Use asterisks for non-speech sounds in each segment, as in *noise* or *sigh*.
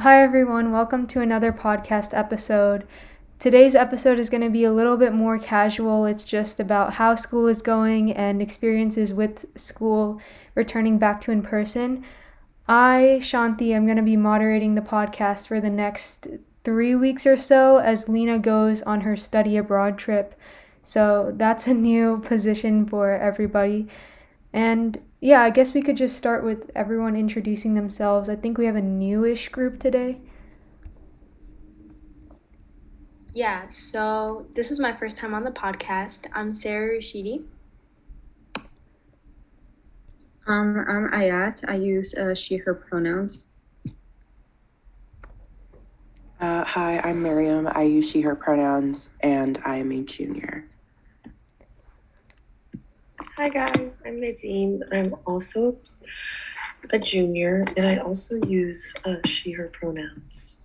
Hi, everyone. Welcome to another podcast episode. Today's episode is going to be a little bit more casual. It's just about how school is going and experiences with school returning back to in person. I, Shanthi, am going to be moderating the podcast for the next three weeks or so as Lena goes on her study abroad trip. So that's a new *laughs* position for everybody. And yeah, I guess we could just start with everyone introducing themselves. I think we have a newish group today. Yeah, so this is my first time on the podcast. I'm Sarah Rashidi. Um, I'm Ayat. I use uh, she, her pronouns. Uh, hi, I'm Mariam. I use she, her pronouns, and I am a junior. Hi guys, I'm Nadine. I'm also a junior and I also use uh, she, her pronouns.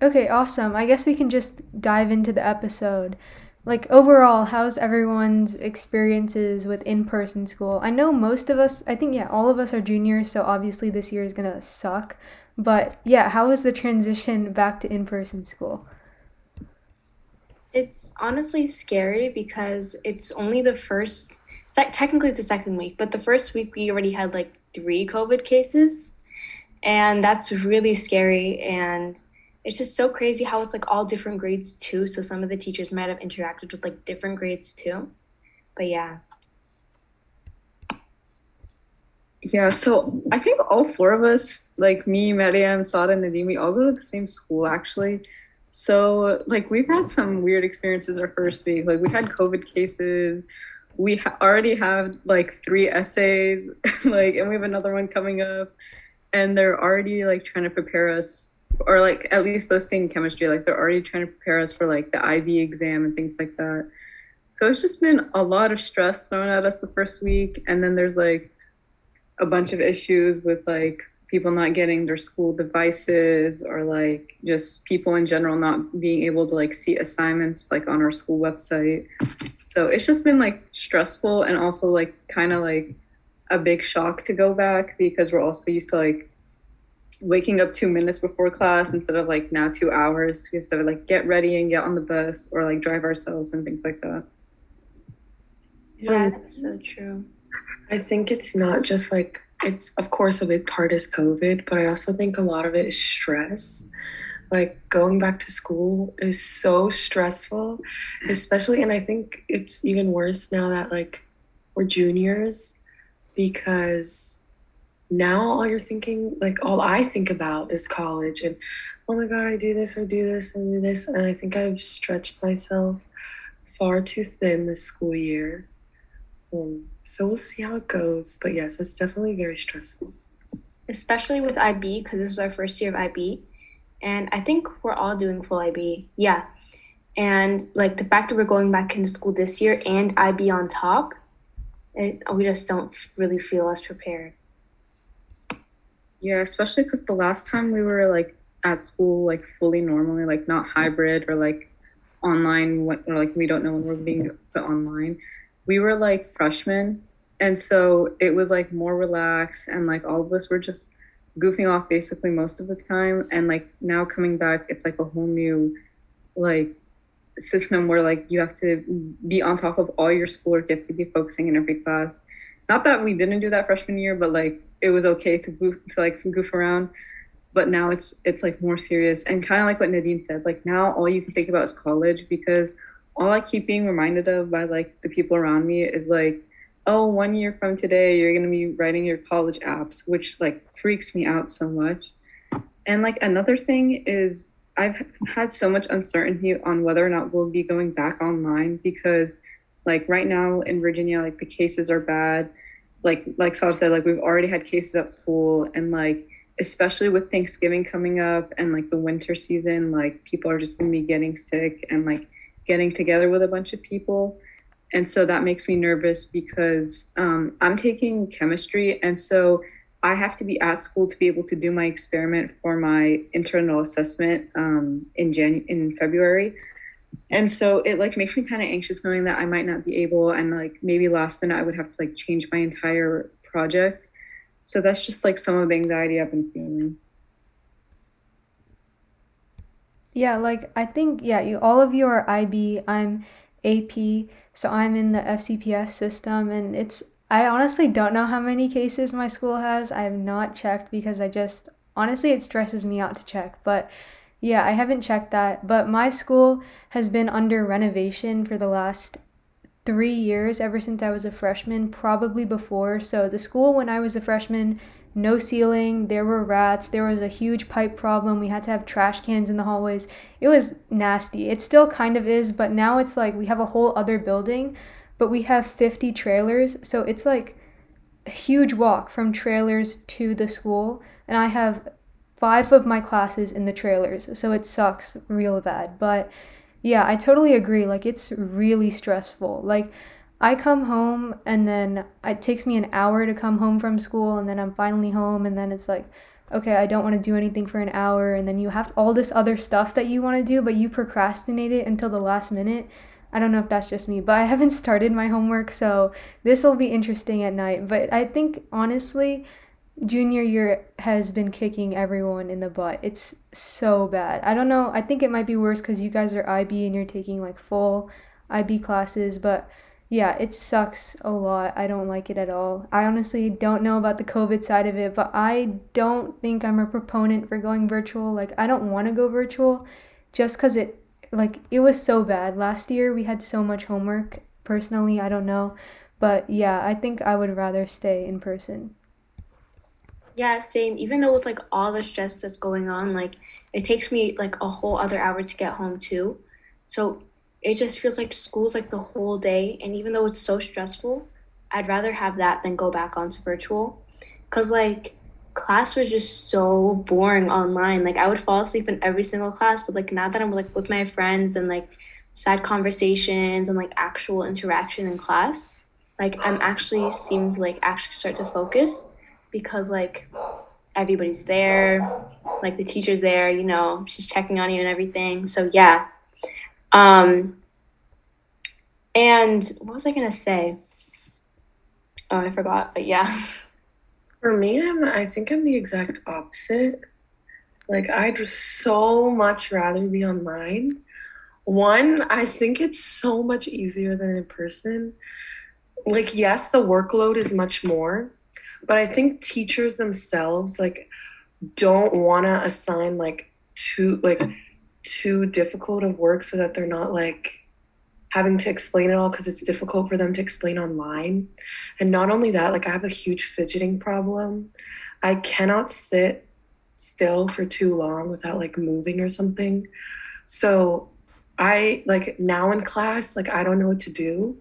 Okay, awesome. I guess we can just dive into the episode. Like, overall, how's everyone's experiences with in person school? I know most of us, I think, yeah, all of us are juniors, so obviously this year is gonna suck. But yeah, how was the transition back to in person school? It's honestly scary because it's only the first, technically it's the second week, but the first week we already had like three COVID cases. And that's really scary. And it's just so crazy how it's like all different grades too. So some of the teachers might have interacted with like different grades too. But yeah. Yeah, so I think all four of us, like me, Mariam, Sarah, and Nadine, we all go to the same school actually. So, like, we've had some weird experiences our first week. Like, we had COVID cases. We ha- already have like three essays, *laughs* like, and we have another one coming up. And they're already like trying to prepare us, or like at least those staying chemistry, like they're already trying to prepare us for like the IB exam and things like that. So it's just been a lot of stress thrown at us the first week. And then there's like a bunch of issues with like people not getting their school devices or like just people in general not being able to like see assignments like on our school website. So it's just been like stressful and also like kind of like a big shock to go back because we're also used to like waking up two minutes before class instead of like now two hours we have to like get ready and get on the bus or like drive ourselves and things like that. Yeah hmm. that's so true. I think it's not just like it's of course a big part is COVID, but I also think a lot of it is stress. Like going back to school is so stressful, especially, and I think it's even worse now that like we're juniors because now all you're thinking, like all I think about is college and oh my god, I do this or do this and do this. And I think I've stretched myself far too thin this school year. Um, so we'll see how it goes. But yes, it's definitely very stressful. Especially with IB, because this is our first year of IB. And I think we're all doing full IB. Yeah. And like the fact that we're going back into school this year and IB on top, it, we just don't really feel as prepared. Yeah, especially because the last time we were like at school, like fully normally, like not hybrid or like online, or like we don't know when we're being put online we were like freshmen and so it was like more relaxed and like all of us were just goofing off basically most of the time and like now coming back it's like a whole new like system where like you have to be on top of all your schoolwork you have to be focusing in every class. Not that we didn't do that freshman year but like it was okay to goof to like goof around but now it's it's like more serious. And kind of like what nadine said like now all you can think about is college because all I keep being reminded of by like the people around me is like, oh, one year from today, you're gonna be writing your college apps, which like freaks me out so much. And like another thing is I've had so much uncertainty on whether or not we'll be going back online because like right now in Virginia, like the cases are bad. Like like Sal said, like we've already had cases at school and like especially with Thanksgiving coming up and like the winter season, like people are just gonna be getting sick and like getting together with a bunch of people. And so that makes me nervous because um, I'm taking chemistry. And so I have to be at school to be able to do my experiment for my internal assessment um, in Jan- in February. And so it like makes me kind of anxious knowing that I might not be able and like maybe last minute I would have to like change my entire project. So that's just like some of the anxiety I've been feeling. Yeah, like I think yeah, you all of you are IB, I'm AP, so I'm in the FCPS system and it's I honestly don't know how many cases my school has. I have not checked because I just honestly it stresses me out to check, but yeah, I haven't checked that, but my school has been under renovation for the last three years, ever since I was a freshman, probably before. So, the school when I was a freshman, no ceiling, there were rats, there was a huge pipe problem, we had to have trash cans in the hallways. It was nasty. It still kind of is, but now it's like we have a whole other building, but we have 50 trailers, so it's like a huge walk from trailers to the school, and I have five of my classes in the trailers, so it sucks real bad. But yeah, I totally agree. Like, it's really stressful. Like, I come home and then it takes me an hour to come home from school, and then I'm finally home, and then it's like, okay, I don't want to do anything for an hour, and then you have all this other stuff that you want to do, but you procrastinate it until the last minute. I don't know if that's just me, but I haven't *laughs* started my homework, so this will be interesting at night. But I think honestly, junior year has been kicking everyone in the butt. It's so bad. I don't know. I think it might be worse because you guys are IB and you're taking like full IB classes, but yeah, it sucks a lot. I don't like it at all. I honestly don't know about the COVID side of it, but I don't think I'm a proponent for going virtual. Like, I don't want to go virtual just because it, like, it was so bad. Last year we had so much homework. Personally, I don't know. But yeah, I think I would rather stay in person. Yeah, same. Even though with like all the stress that's going on, like it takes me like a whole other hour to get home too. So it just feels like school's like the whole day. And even though it's so stressful, I'd rather have that than go back onto virtual. Cause like class was just so boring online. Like I would fall asleep in every single class, but like now that I'm like with my friends and like side conversations and like actual interaction in class, like I'm actually seemed like actually start to focus because like everybody's there, like the teacher's there, you know, she's checking on you and everything. So yeah. Um and what was I gonna say? Oh, I forgot, but yeah. For me, I'm, I think I'm the exact opposite. Like, I'd so much rather be online. One, I think it's so much easier than in person. Like, yes, the workload is much more, but I think teachers themselves like don't want to assign like too like too difficult of work so that they're not like having to explain it all because it's difficult for them to explain online. And not only that, like I have a huge fidgeting problem. I cannot sit still for too long without like moving or something. So I like now in class, like I don't know what to do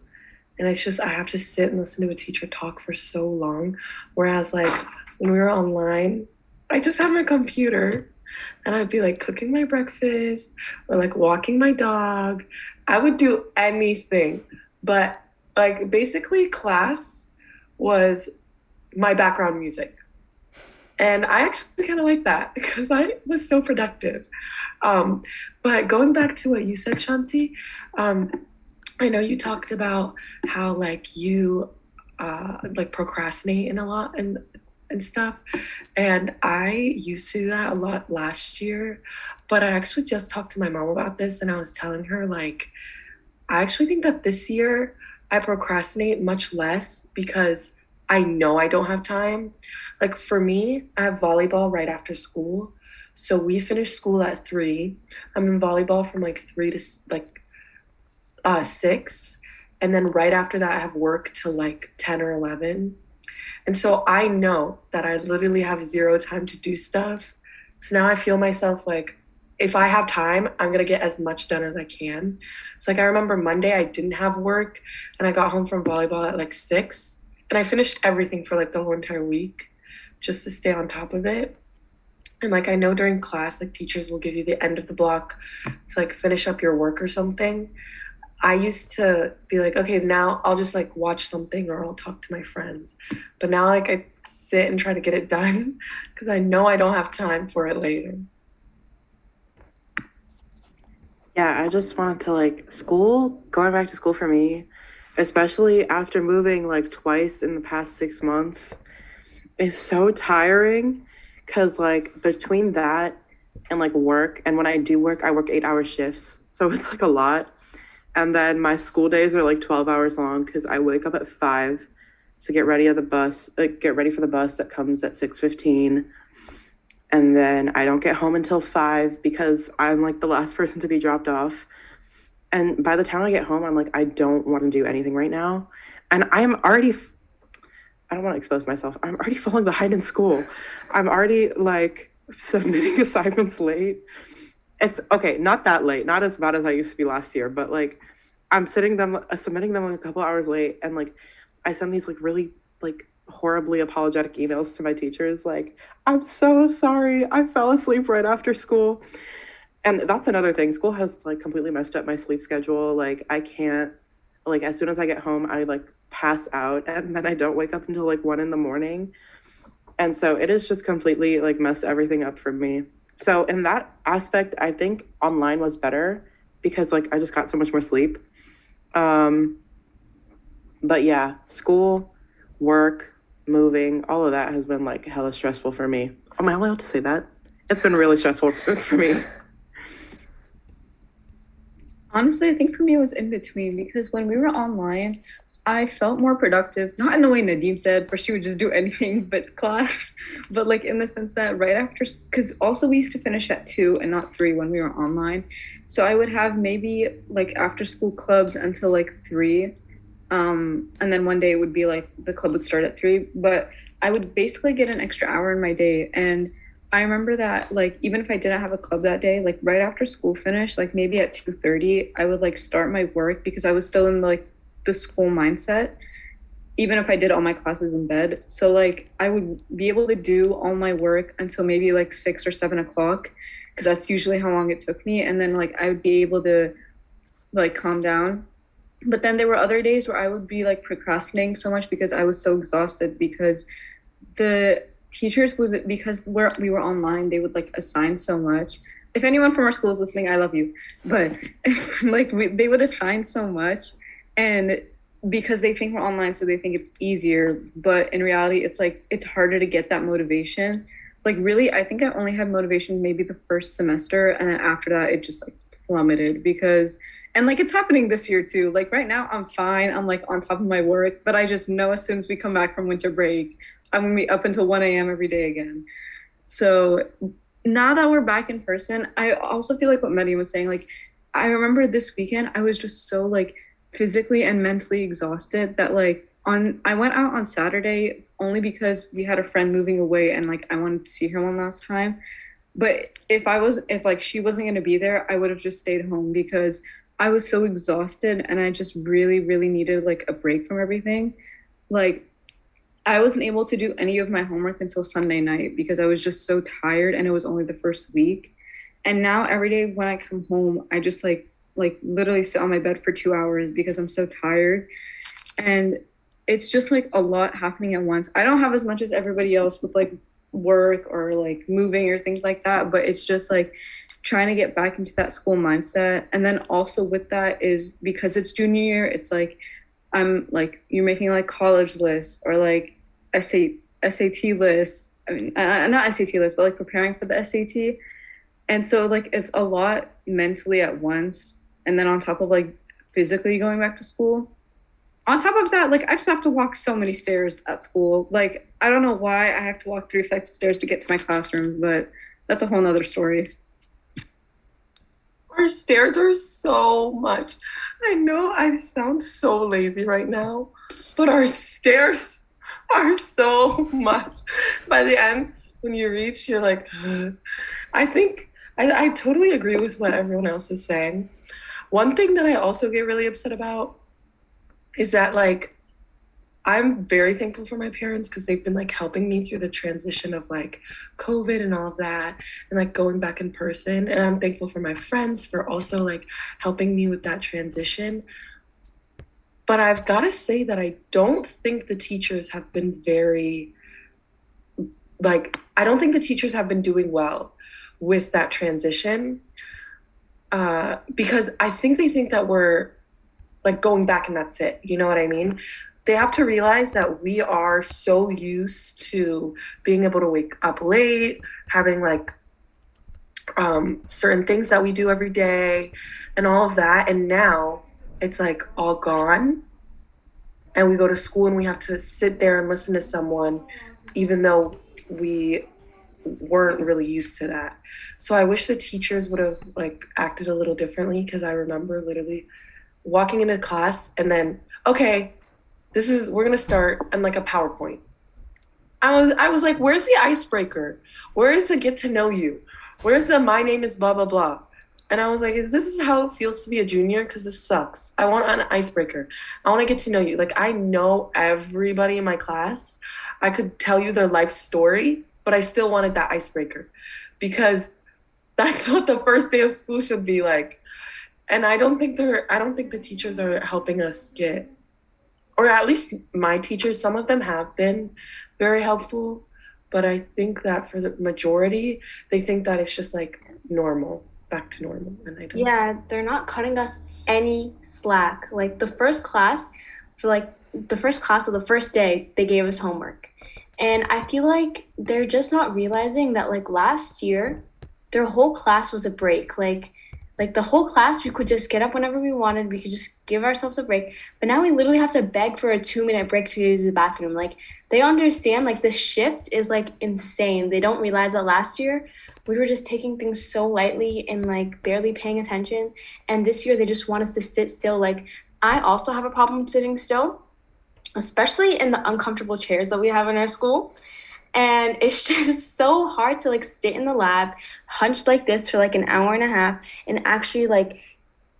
and it's just I have to sit and listen to a teacher talk for so long. Whereas like when we were online, I just had my computer and I'd be like cooking my breakfast or like walking my dog. I would do anything. But like basically class was my background music. And I actually kind of like that *laughs* because I was so productive. Um, but going back to what you said, Shanthi, um, I know you talked about how like you uh like procrastinate in a lot and and stuff. And I used to do that a lot last year, but I actually just talked to my mom about this and I was telling her like I actually think that this year I procrastinate much less because I know I don't have time. Like for me, I have volleyball right after school. So we finish school at 3. I'm in volleyball from like 3 to like uh, six. And then right after that, I have work till like 10 or 11. And so I know that I literally have zero time to do stuff. So now I feel myself like, if I have time, I'm gonna get as much done as I can. So like I remember Monday I didn't have work and I got home from volleyball at like six and I finished everything for like the whole entire week just to stay on top of it. And like I know during class, like teachers will give you the end of the block to like finish up your work or something. I used to be like, okay, now I'll just like watch something or I'll talk to my friends. But now like I sit and try to get it done *laughs* because I know I don't have time for it later. Yeah, I just wanted to like school, going back to school for me, especially after moving like twice in the past six months. is so tiring because like between that and like work and when I do work, I work eight hour shifts. So it's like a lot. And then my school days are like 12 hours long because I wake up at five to get ready of the bus, like get ready for the bus that comes at 6:15. And then I don't get home until five because I'm like the last person to be dropped off. And by the time I get home, I'm like, I don't want to do anything right now. And I'm already I don't want to expose myself. I'm already *laughs* falling behind in school. I'm already like *laughs* submitting *laughs* assignments late. It's okay, not that late, not as bad as I used to be last year, but like I'm sitting them uh, submitting them a couple hours late and like I send these like really like horribly apologetic emails to my teachers like I'm so sorry. I fell asleep right after school. And that's another thing. School has like completely messed up my sleep schedule. Like I can't like as soon as I get home, I like pass out *laughs* and then I don't wake up until like one in the morning. And so it is just completely like messed everything up for me. So in that aspect, I think online was better because like I just got so much more sleep. Um but yeah, school, work, moving, all of that has been like hella stressful for me. Am I allowed to say that? It's been really stressful *laughs* for me. Honestly, I think for me it was in between because when we were online, I felt more productive, not in the way Nadine said, where she would just do *laughs* anything but class, but like in the sense that right after, because also we used to finish at two and not three when we were online. So I would have maybe like after school clubs until like three. Um, and then one day it would be like the club would start at three, but I would basically get an extra hour in my day. And I remember that like even if I didn't have a club that day, like right after school finished, like maybe at 2:30, I would like start my work because I was still in like the school mindset even if I did all my classes in bed. So like I would be able to do all my work until maybe like six or seven o'clock, because that's usually how long it took me. And then like I would be able to like calm down. But then there were other days where I would be like procrastinating so much because I was so exhausted because the teachers would because we're, we were online they would like assign so much if anyone from our school is listening i love you but *laughs* like we, they would assign so much and because they think we're online so they think it's easier but in reality it's like it's harder to get that motivation. Like really i think i only had motivation maybe the first semester and then after that it just like plummeted because and like it's happening this year too. Like right now i'm fine. I'm like on top of my work but i just know as soon as we come back from winter break i'm gonna be up until 1 a.m every day again. So now that we're back in person i also feel like what Meddy was saying like i remember this weekend i was just so like physically and mentally exhausted that like on I went out on Saturday only because we had a friend moving away and like I wanted to see her one last time. But if I was if like she wasn't going to be there, I would have just stayed home because I was so exhausted and I just really really needed like a break from everything. Like I wasn't able to do any of my homework until Sunday night because I was just so tired and it was only the first week. And now every day when I come home, I just like like literally sit on my bed for two hours because I'm so tired. And it's just like a lot happening at once. I don't have as much as everybody else with like work or like moving or things like that, but it's just like trying to get back into that school mindset. And then also with that is because it's junior year, it's like I'm like you're making like college lists or like SAT SAT lists. I mean, uh, not SAT lists, but like preparing for the SAT. And so like it's a lot mentally at once and then on top of like physically going back to school. On top of that like i just have to walk so many stairs at school. Like i don't know why i have to walk three flights of stairs to get to my classroom but that's a whole nother story. Our stairs are so much. I know i sound so lazy right now but our stairs are so *laughs* much. By the end when you reach you're like *gasps* i think I, I totally agree with what everyone else is saying one thing that I also get really upset about is that like I'm very thankful for my parents because they've been like helping me through the transition of like COVID and all of that and like going back in person. And I'm thankful for my friends for also like helping me with that transition. But I've got to say that I don't think the teachers have been very, like, I don't think the teachers have been doing well with that transition. Uh, because I think they think that we're like going back and that's it. You know what I mean? they have to realize that we are so used to being able to wake up late, having like um, certain things that we do every day and all of that. And now it's like all gone. And we go to school and we have to sit there and listen to someone, even though we weren't really used to that. So I wish the teachers would have like acted a little differently because I remember literally walking into class and then, okay, this is we're gonna start and like a PowerPoint. I was I was like, where's the icebreaker? Where is the get to know you? Where's the my name is blah blah blah? And I was like, is this is how it feels to be a junior? Because this sucks. I want an icebreaker. I want to get to know you. Like I know everybody in my class. I could tell you their life story, but I still wanted that icebreaker because that's *laughs* what the first day of school should be like. And I don't think they're I don't think the teachers are helping us get or at least my teachers, some of them have been very helpful, but I think that for the majority, they think that it's just like normal, back to normal. And I don't Yeah, they're not cutting us any slack. Like the first class, for like the first class of the first day, they gave us homework. And I feel like they're just not realizing that like last year, their whole class was a break. Like like the whole class we could just get up whenever we wanted. We could just give ourselves a break. But now we literally have to beg for a two minute break to use the bathroom. Like they understand like the shift is like insane. They don't realize that last year we were just taking things so lightly and like barely paying attention. And this year they just want us to sit still. Like i also have a problem sitting still especially in the uncomfortable chairs that we have in our school. And it's *laughs* just so hard to like sit in the lab hunched like this for like an hour and a half and actually like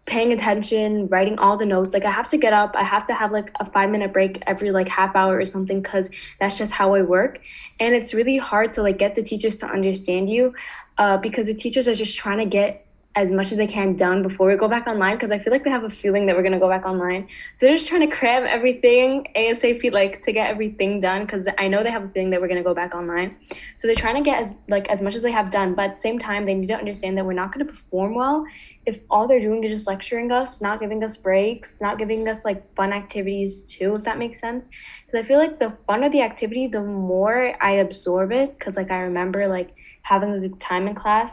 paying attention writing all the notes. Like i have to get up. I have to have like a five minute break every like half hour or something because that's just how i work. And it's really hard to like get the teachers to understand you uh, because the teachers are just trying to get as much as they can done before we go back online because I feel like they have a feeling that we're gonna go back online. So they're just trying to cram everything ASAP, like to get everything done because I know they have a feeling that we're gonna go back online. So they're trying to get as like as much as they have done, but at the same time they need to understand that we're not gonna perform well if all they're doing is just lecturing us, not giving us breaks, not giving us like fun activities too, if that makes sense. Because I feel like the fun of the activity, the more I absorb it, because like I remember like having a good time in class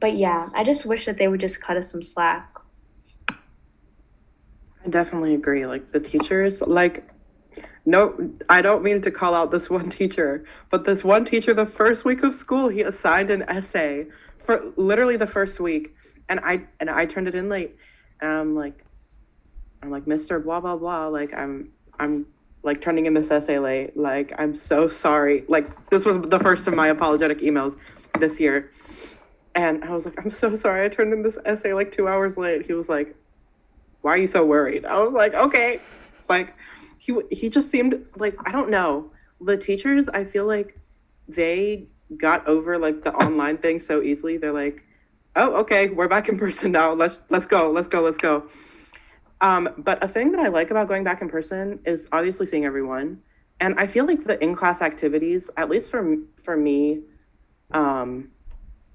but yeah, I just wish that they would just cut us some slack. I definitely agree. Like the teachers, like, no, I don't mean to call out this *laughs* one teacher, but this one teacher, the first week of school, he assigned an essay for literally the first week, and I and I turned it in late, and I'm like, I'm like, Mister, blah blah blah. Like I'm I'm like turning in this essay late. Like I'm so sorry. Like this was the first of my apologetic emails this year and I was like, I'm so sorry. I turned in this essay like two hours late. He was like, Why are you so worried? I was like, Okay. Like, he he just seemed like I don't know. The teachers, I feel like they got over like the online thing so easily. They're like, Oh, okay, we're back in person now. Let's let's go. Let's go. Let's go. Um, but a thing that I like about going back in person is obviously seeing everyone. And I feel like the in-class activities, at least for for me, um,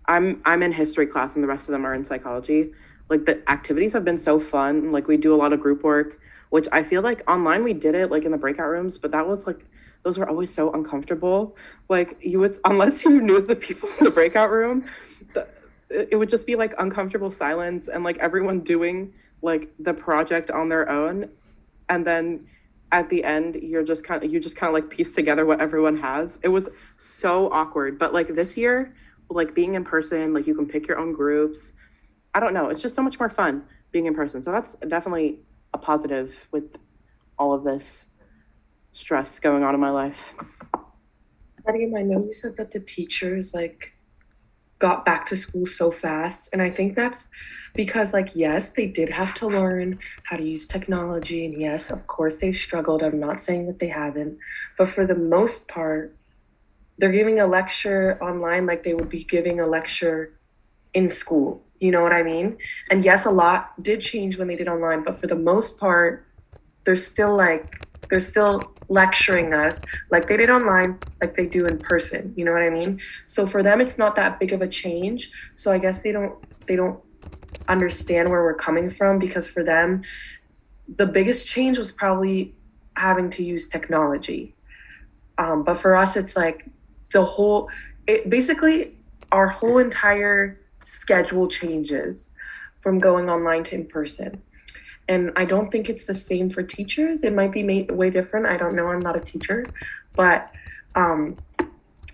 I'm I'm in history class and the rest of them are in psychology. Like the activities have been so fun. Like we do a lot of group work, which I feel like online we did it like in the breakout rooms, but that was like those were always so uncomfortable. Like you would *laughs* unless you knew the people in the breakout room, the, it would just be like uncomfortable silence and like everyone doing like the project on their own and then at the end you're just kind of you just kind of like piece together what everyone has it was so awkward but like this year like being in person, like you can pick your own groups. I don't know. It's just so much more fun being in person. So that's definitely a positive with all of this stress going on in my life. I know you said that the teachers like got back to school so fast. And I think that's because, like, yes, they did have to learn how to use technology. And yes, of course, they've struggled. I'm not saying that they haven't. But for the most part, they're giving a lecture online like they would be giving a lecture in school. You know what I mean? And yes, a lot did change when they did online, but for the most part, they're still like they're still lecturing us like they did online, like they do in person. You know what I mean? So for them, it's not that big of a change. So I guess they don't they don't understand where we're coming from because for them, the biggest change was probably having to use technology. Um, but for us, it's like the whole, it basically, our whole entire schedule changes from going online to in person. And I don't think it's the same for teachers. It might be made way different. I don't know. I'm not a teacher, but um,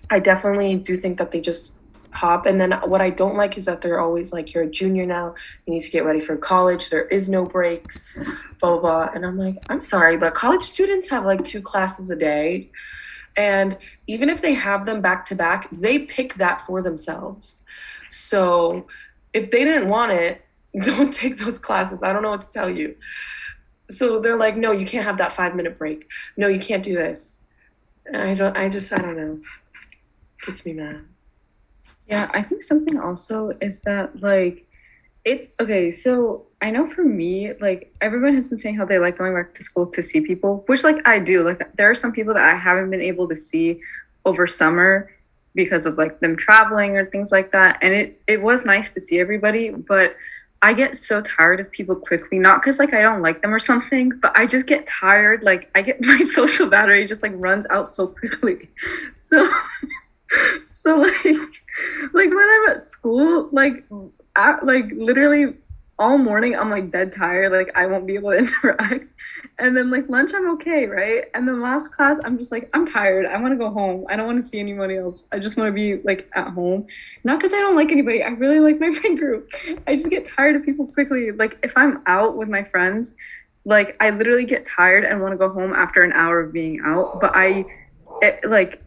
I definitely do think that they just hop. And then what I don't like is that they're always like, you're a junior now, you need to get ready for college. There is no breaks, blah, blah, blah. And I'm like, I'm sorry, but college students have like two classes a day. And even if they have them back to back, they pick that for themselves. So if they didn't want it, *laughs* don't take those classes. I don't know what to tell you. So they're like, no, you can't have that five minute break. No, you can't do this. I don't, I just, I don't know. Gets me mad. Yeah, I think something also is that like it okay, so I know for me, like everyone has been saying how they like going back to school to see people, which like I do. Like there are some people that I haven't been able to see over summer because of like them traveling or things like that. And it it was nice to see everybody, but I get so tired of people quickly, not because like I don't like them or something, but I just get tired. Like I get *laughs* my social battery just like runs out so quickly. *laughs* So *laughs* so like like when I'm at school, like at, like literally all morning I'm like dead tired, like I won't be able to *laughs* interact. And then like lunch I'm okay, right? And then last class I'm just like I'm tired. I want to go home. I don't want to see anybody else. I just want to be like at home. Not because I don't like anybody. I really like my *laughs* friend group. I just get tired of people quickly. Like if I'm out with my friends, like I literally get tired and want to go home after an hour of being out. But I it, like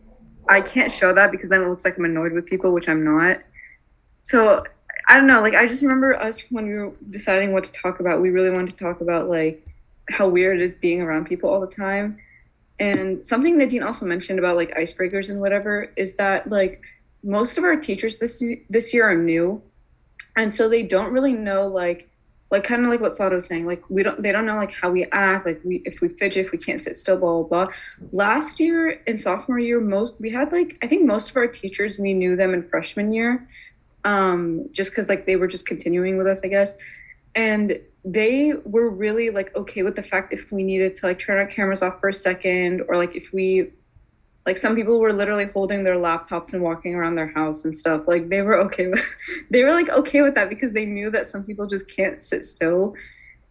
I can't show that because then it looks like I'm annoyed with people, which I'm not. So I don't know. Like I just remember us when we were deciding what to talk about. We really wanted to talk about like how weird it is being around people all the time. And something Nadine also mentioned about like icebreakers and whatever is that like most of our teachers this this year are new, and so they don't really know like like kind of like what Sarah was saying, like we don't they don't know like how we act, like we if we fidget, if we can't sit still, blah blah blah. Last year in sophomore year, most we had like I think most of our teachers we knew them in freshman year, um, just because like they were just continuing with us, I guess, and they were really like okay with the fact if we needed to like turn our cameras off for a second or like if we like some people were literally holding their laptops and walking around their house and stuff. Like they were okay with *laughs* they were like okay with that because they knew that some people just can't sit still.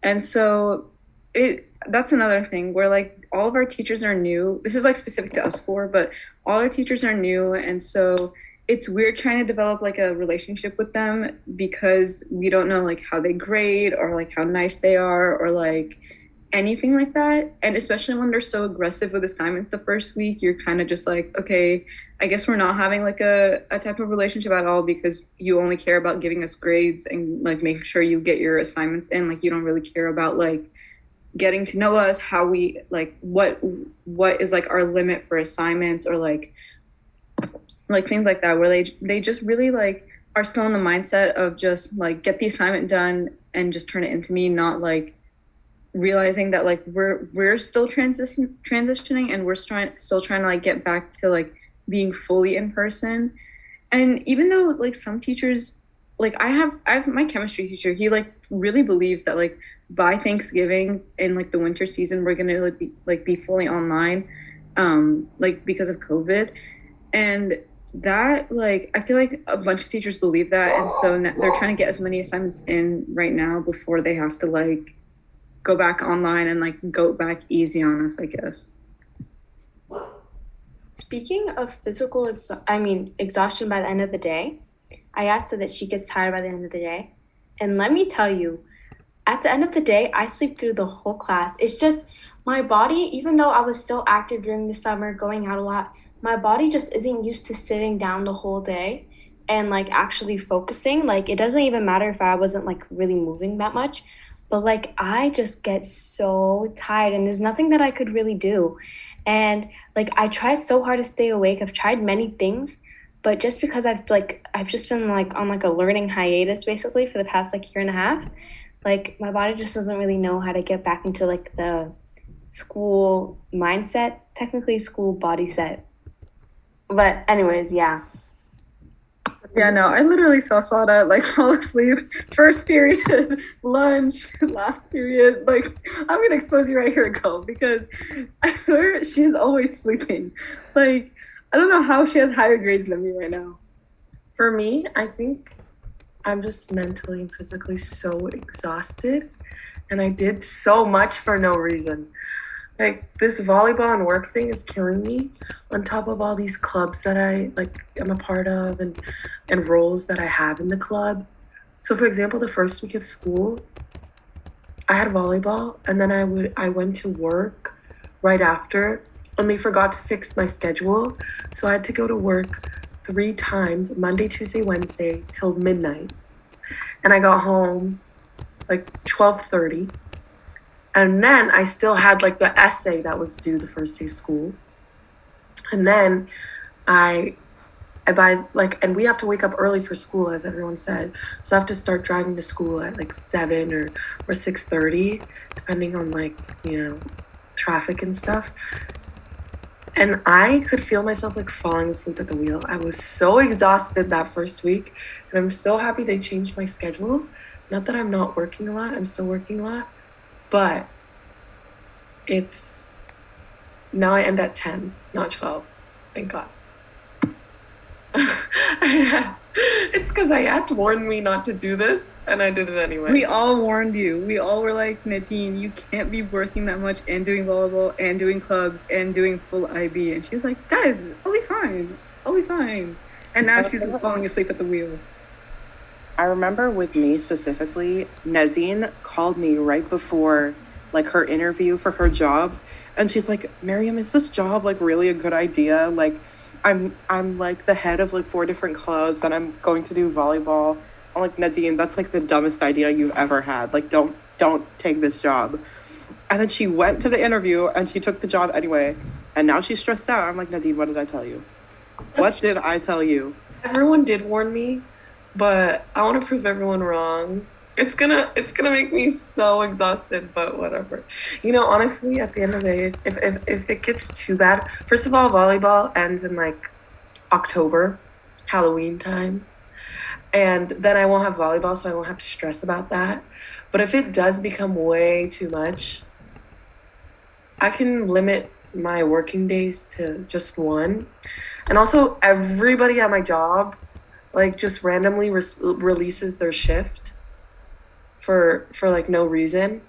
And so it that's another thing where like all of our teachers are new. This is like specific to us four but all our teachers are new. And so it's weird trying to develop like a relationship with them because we don't know like how they grade or like how nice they are or like anything like that. And especially when they're so aggressive with assignments the first week, you're kind of just like, okay, I guess we're not having like a, a type of relationship at all because you only care about giving us grades and like making sure you get your assignments in. Like you don't really care about like getting to know us, how we like what what is like our limit for assignments or like like things like that where they they just really like are still in the mindset of just like get the assignment done and just turn it into me, not like realizing that like we're we're still transition transitioning and we're trying still trying to like get back to like being fully in person. And even though like some teachers like i have i have my chemistry teacher he like really believes that like by thanksgiving in like the winter season we're gonna like be like be fully online um like because of covid. And that like i feel like a bunch of teachers believe that and so they're trying to get as many assignments in right now before they have to like go back online and like go back easy on us, I guess. Speaking of physical, ex- I mean, exhaustion by the end of the day, I asked her that she gets tired by the end of the day. And let me tell you, at the end of the day, I sleep through the whole class. It's just my body, even though I was so active during the summer, going out a lot, my body just isn't used to sitting down the whole day and like actually focusing. Like, it doesn't even matter if I wasn't like really moving that much but like I just get so tired and there's nothing that I could really do. And like I try so hard to stay awake. I've tried many things, but just because I've like I've just been like on like a learning hiatus basically for the past like year and a half, like my body just doesn't really know how to get back into like the school mindset, technically school body set. But anyways, yeah. Yeah, no, I literally saw Sarah like *laughs* fall asleep. First period, *laughs* lunch, *laughs* last period. Like, I'm gonna expose you right here, girl, because I swear she's always sleeping. Like, I don't know how she has higher grades than me right now. For me, I think I'm just mentally and physically so exhausted. And I did so much for no reason. Like this volleyball and work thing is killing me on top of all these clubs that I like am a part of and and roles that I have in the club. So for example, the first week of school, I had volleyball and then I would I went to work right after and they forgot to fix my schedule. So I had to go to work three times Monday, Tuesday, Wednesday till midnight. And I got home like 12:30. And then I still had like the essay that was due the first day of school. And then I I buy like and we have to wake up early for school as everyone said. So I have to start driving to school at like 7 or or 6:30 depending on like, you know, traffic and stuff. And I could feel myself like falling asleep at the wheel. I was so exhausted that first week. And I'm so happy they changed my schedule. Not that I'm not working a lot, I'm still working a lot. But it's now I end at 10, not 12. Thank God. *laughs* it's because I had to warn me not to do this, and I did it anyway. We all warned you. We all were like, Nadine, you can't be working that much and doing volleyball and doing clubs and doing full IB. And she was like, guys, I'll be fine. I'll be fine. And now she's falling asleep at the wheel. I remember with me specifically, Nadine called me right before like her interview for her job and she's like, "Mariam, is this job like really a good idea? Like I'm I'm like the head of like four different clubs and I'm going to do volleyball." I'm like, "Nadine, that's like the dumbest idea you've ever had. Like don't don't take this job." And then she went to the interview and she took the job anyway. And now she's stressed out. I'm like, "Nadine, what did I tell you? What did I tell you?" Everyone did warn me, but I want to prove everyone wrong. It's gonna it's gonna make me so exhausted, but whatever. You know, honestly, at the end of the day, if if, if it gets too bad, first of all, volleyball ends in like October, Halloween time. And then I won't have volleyball, so I won't have to stress about that. But if it does become way too much, I can limit my working days to just one. And also, everybody at my job, like, just randomly re- releases their shift for for like no reason.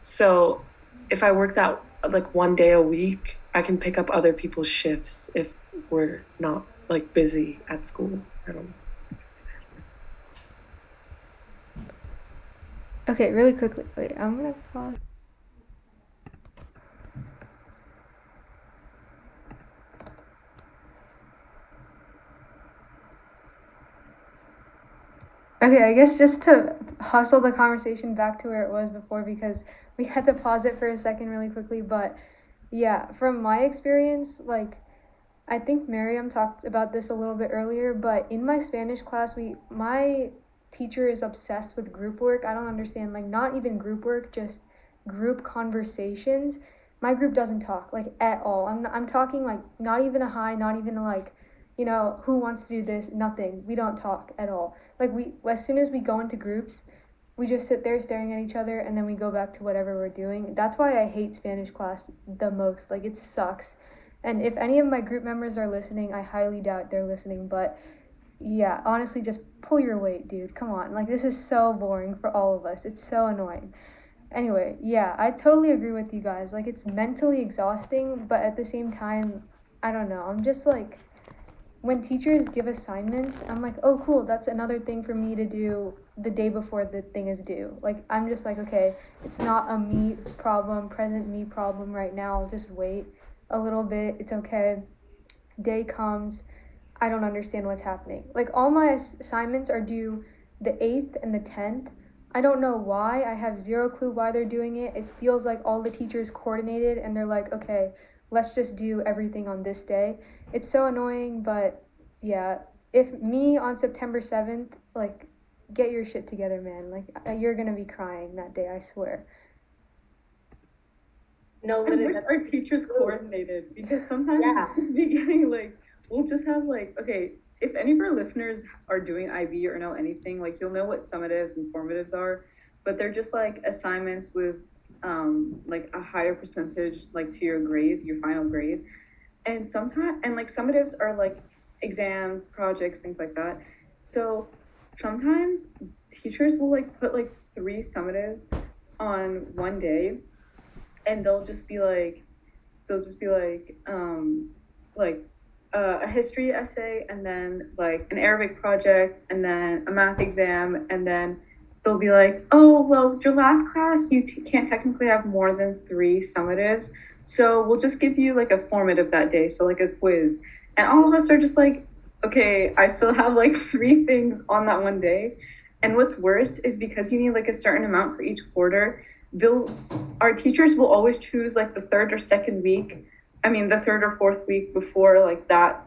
So, if I work that like one day a week, I can pick up other people's shifts if we're not like busy at school. Okay, really quickly. Wait, I'm gonna pause. Okay, I guess just to hustle the conversation back to where it was before because we had to pause it for a second really quickly. But yeah, from my experience, like I think Mariam talked about this a little bit earlier, but in my Spanish class, we my teacher is obsessed with group work. I don't understand, like not even group work, just group conversations. My group doesn't talk like at all. I'm I'm talking like not even a hi, not even like, you know, who wants to do this? Nothing. We don't talk at all. Like we as soon as we go into groups, we just sit there staring at each other and then we go back to whatever we're doing. That's why I hate Spanish class the most. Like it sucks. And if any of my group members are listening, I highly doubt they're listening, but yeah, honestly, just pull your weight, dude. Come on. Like, this is so boring for all of us. It's so annoying. Anyway, yeah, I totally agree with you guys. Like, it's mentally exhausting, but at the same time, I don't know. I'm just like, when teachers give assignments, I'm like, oh, cool, that's another thing for me to do the day before the thing is due. Like, I'm just like, okay, it's not a me problem, present me problem right now. Just wait a little bit. It's okay. Day comes I don't understand what's happening. Like all my assignments are due the 8th and the 10th. I don't know why. I have zero clue why they're doing it. It feels like all the teachers coordinated and they're like, "Okay, let's just do everything on this day." It's so annoying, but yeah, if me on September 7th, like get your shit together, man. Like you're going to be crying that day, I swear. No, but our teachers coordinated because sometimes yeah. *laughs* just be getting like we'll just have like okay if any of our listeners are doing IB or know anything, like you'll know what summatives and formatives are, but they're just like assignments with um like a higher percentage like to your grade, your final grade. And sometimes and like summatives are like exams, projects, things like that. So sometimes teachers will like put like three summatives on one day and they'll just be like they'll just be like um like uh, a history essay and then like an Arabic project and then a math exam and then they'll be like oh well your last class you t- can't technically have more than three summatives so we'll just give you like a formative that day so like a quiz. And all of us are just like okay I still have like *laughs* three things on that one day. And what's worse is because you need like a certain amount for each quarter they'll our teachers will always choose like the third or second week i mean the third or fourth week before like that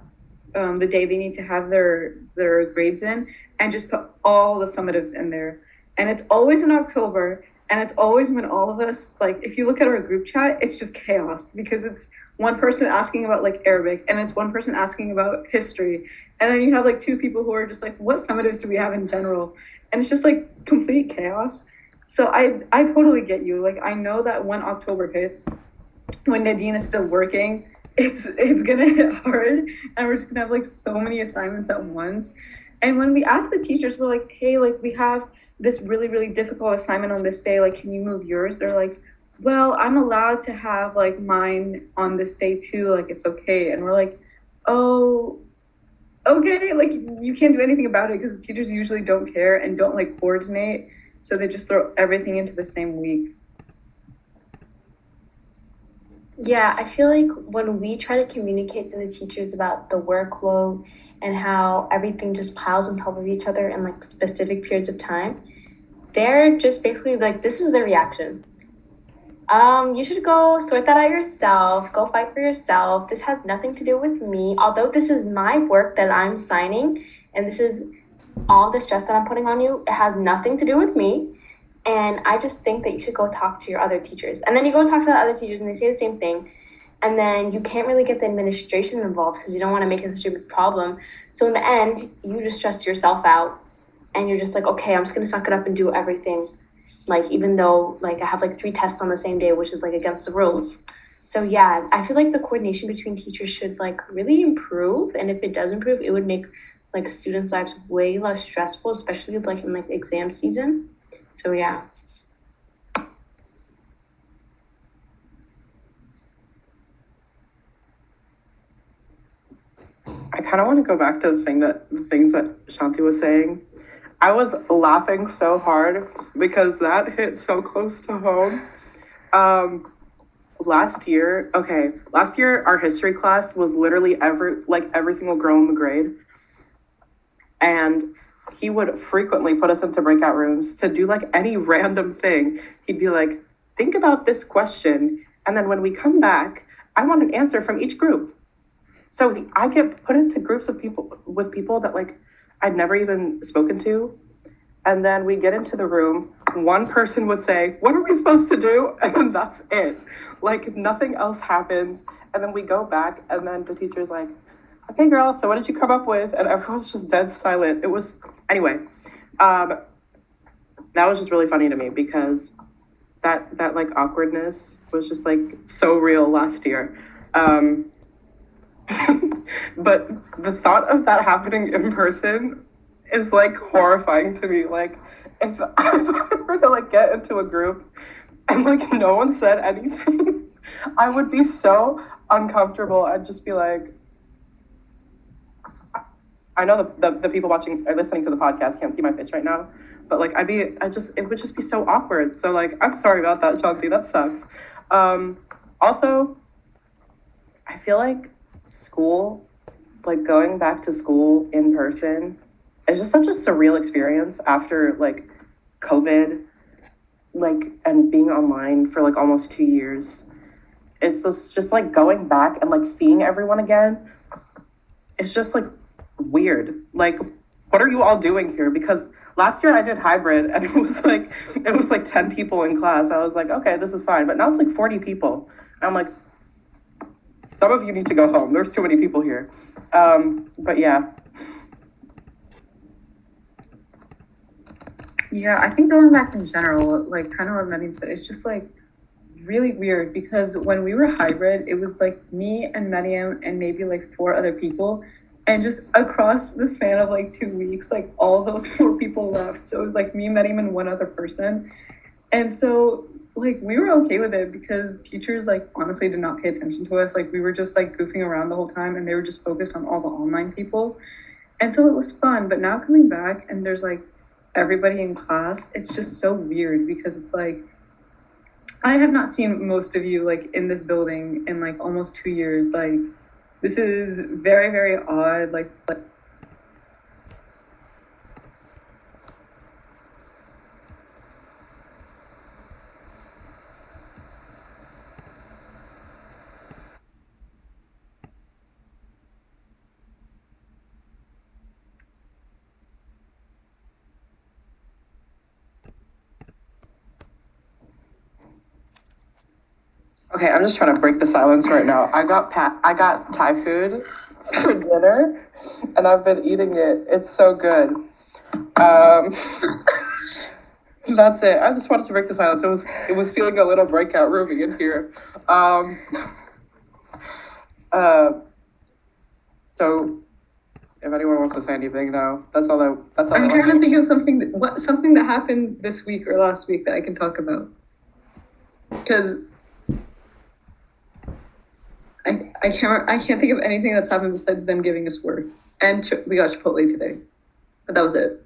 um, the day they need to have their their grades in and just put all the summatives in there and it's always in october and it's always when all of us like if you look at our group chat it's just chaos because it's one person asking about like arabic and it's one person asking about history and then you have like two people who are just like what summatives do we have in general and it's just like complete chaos so I I totally get you. Like I know that when October hits, when Nadine is still working, it's it's gonna *laughs* hit hard, and we're just gonna have like so many assignments at once. And when we ask the teachers, we're like, hey, like we have this really really difficult assignment on this day. Like, can you move yours? They're like, well, I'm allowed to have like mine on this day too. Like it's okay. And we're like, oh, okay. Like you can't do anything about it because teachers usually don't care and don't like coordinate so they just throw everything into the same week. Yeah, I feel like when we try to communicate to the teachers about the workload and how everything just piles on top of each other in like specific periods of time, they're just basically like, this is their reaction. Um, you should go sort that out yourself, go fight for yourself. This has nothing to do with me. Although this is my work that I'm signing, and this is all the stress that I'm putting on you, it has nothing to do with me. And I just think that you should go talk to your other teachers. And then you go talk to the other teachers and they say the same thing. And then you can't really get the administration involved because you don't want to make it a stupid problem. So in the end, you just stress yourself out and you're just like, okay, I'm just gonna suck it up and do everything. Like even though like I have like three tests on the same day, which is like against the rules. So yeah, I feel like the coordination between teachers should like really improve. And if it does improve, it would make like students' lives way less stressful, especially like in like exam season. So yeah. I kind of want to go back to the thing that the things that Shanthi was saying. I was laughing so hard because that hit so close to home. Um, last year, okay, last year our history class was literally every like every single girl in the grade, and he would frequently put us into breakout rooms to do like any random thing. He'd be like, "Think about this question, and then when we come back, I want an answer from each group." So I get put into groups of people with people that like I'd never even spoken to. And then we get into the room. One person would say, What are we supposed to do? *laughs* And then that's it. Like nothing else happens. And then we go back, and then the teacher's like, Okay, girl, so what did you come up with? And everyone's just dead silent. It was, anyway, um, that was just really funny to me because that, that like awkwardness was just like so real last year. Um, *laughs* but the thought of that happening in person is like horrifying to me. Like if, *laughs* if I were to like get into a group and like no one said anything, *laughs* I would be so uncomfortable. I'd just be like, I know the, the, the people watching or listening to the podcast can't see my face right now, but like I'd be, I just, it would just be so awkward. So like, I'm sorry about that, Shanthi. That sucks. Um, also, I feel like school, like going back to school in person, is just such a surreal experience after like COVID, like and being online for like almost two years. It's just, just like going back and like seeing everyone again. It's just like weird. Like, what are you all doing here? Because last year I did hybrid and it was like it was like 10 people in class. I was like, okay, this is fine. But now it's like 40 people. And I'm like, some of you need to go home. There's too many people here. Um, but yeah. Yeah, I think going back in general, like kind of remembering that it's just like really weird because when we were hybrid, it was like me and Mariam and maybe like four other people. And just across the span of like two weeks, like all those *laughs* four people left. So it was like me, Mariam, and one other person. And so like we were okay with it because teachers like honestly did not pay attention to us. Like we were just like goofing around the whole time and they were just focused on all the online people. And so it was fun. But now coming back and there's like everybody in class, it's just so weird because it's like I have not seen most of you like in this building in like almost two years. Like this is very, very odd. Like, like Okay, I'm just trying to break the silence right now. I got pat I got Thai food for dinner and I've been eating it. It's so good. Um *laughs* that's it. I just wanted to break the silence. It was it was feeling a little breakout roomy in here. Um *laughs* uh so if anyone wants to say anything, now, That's all I that's all I'm trying to think of something that what something that happened this week or last week that I can talk about. Because I, I can't I can't think of anything that's happened besides them giving us work. And ch- we got Chipotle today. But that was it.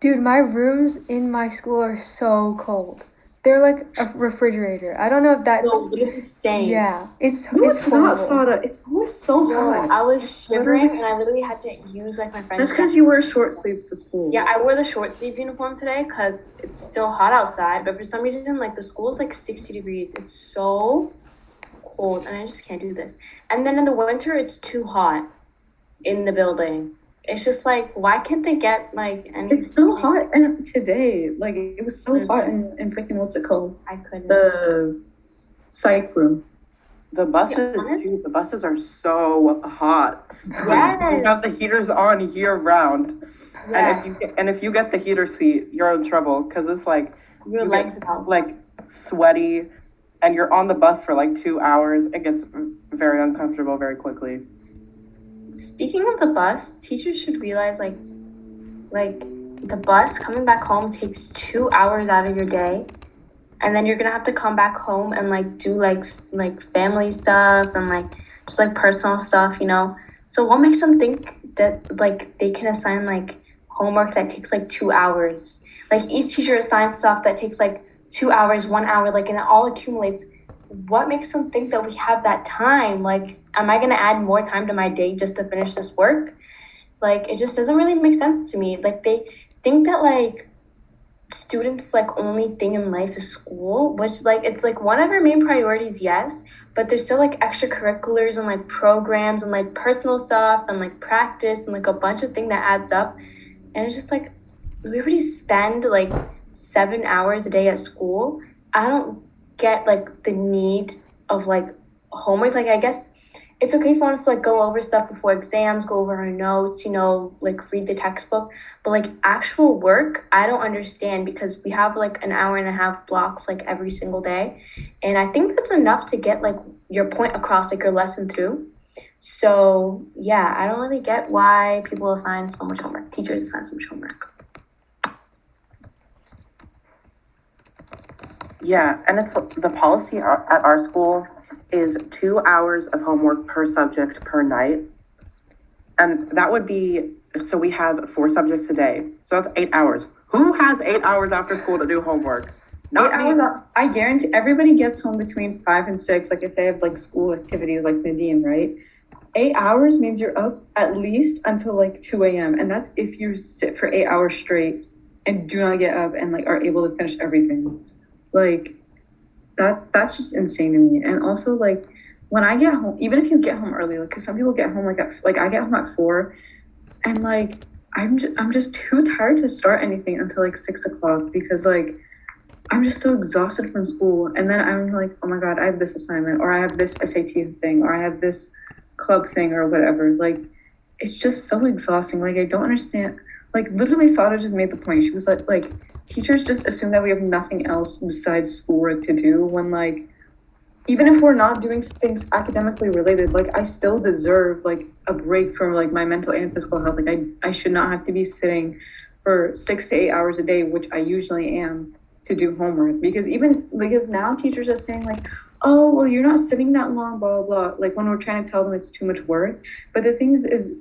Dude, my rooms in my school are so cold. They're like a refrigerator. I don't know if that's No, but it's insane. yeah. It's No, it's it's not horrible. Sarah. It's always so No, hot. I was shivering and I literally had to use like my friend's. That's because you wear short sleeves to school. Yeah, I wore the short sleeve uniform today because it's still hot outside, but for some reason, like the school is like 60 degrees. It's so cold, and I just can't do this. And then in the winter, it's too hot in the building. It's just like, why can't they get like any? It's so hot and today. Like it was so Mhm. hot in, in freaking what's it called? I couldn't. The psych room. The buses, Yeah. too, the buses are so hot. Yes. We have the heaters on year round. yeah, And if you get, and if you get the heater seat, you're in trouble because it's like your legs get, out. like sweaty, and you're on the bus for like two hours. It gets very uncomfortable very quickly. Speaking of the bus, teachers should realize like, like the bus coming back home takes two hours out of your day, and then you're gonna have to come back home and like do like like family stuff and like just like personal stuff, you know. So what makes them think that like they can assign like homework that takes like two hours? Like each teacher assigns stuff that takes like two hours, one hour, like and it all accumulates what makes them think that we have that time? Like, am I gonna add more time to my day just to finish this work? Like, it just doesn't really make sense to me. Like, they think that like students like only thing in life is school, which like it's like one of our main priorities, yes, but there's still like extracurriculars and like programs and like personal stuff and like practice and like a bunch of thing that adds up. And it's just like we already spend like seven hours a day at school. I don't get like the need of like homework. Like I guess it's okay for us to like go over stuff before exams, go over our notes, you know, like read the textbook. But like actual work, I don't understand because we have like an hour and a half blocks like every single day. And I think that's enough to get like your point across, like your lesson through. So yeah, I don't really get why people assign so much homework. Teachers assign so much homework. Yeah, and it's the policy at our school is two hours of homework per subject per night. And that would be so we have four subjects a day. So that's eight hours. Who has eight hours after school to do homework? Not Eight me. hours I guarantee everybody gets home between five and six, like if they have like school activities like Nadine, right? Eight hours means you're up at least until like two AM. And that's if you sit for eight hours straight and do not get up and like are able to finish everything. Like that that's just insane to me. And also like when I get home, even if you get home early, like because some people get home like at like I get home at four and like I'm just I'm just too tired to start anything until like six o'clock because like I'm just so exhausted from school. And then I'm like, oh my God, I have this assignment, or I have this SAT thing, or I have this club thing, or whatever. Like, it's just so exhausting. Like, I don't understand. like literally Sarah just made the point. She was like like teachers just assume that we have nothing else besides schoolwork to do when like even if we're not doing things academically related, like I still deserve like a break from like my mental and physical health. Like I, I should not have to be sitting for six to eight hours a day, which I usually am, to do homework. Because even because now teachers are saying like, oh well, you're not sitting that long, blah blah blah. Like when we're trying to tell them it's too much work. But the thing is, is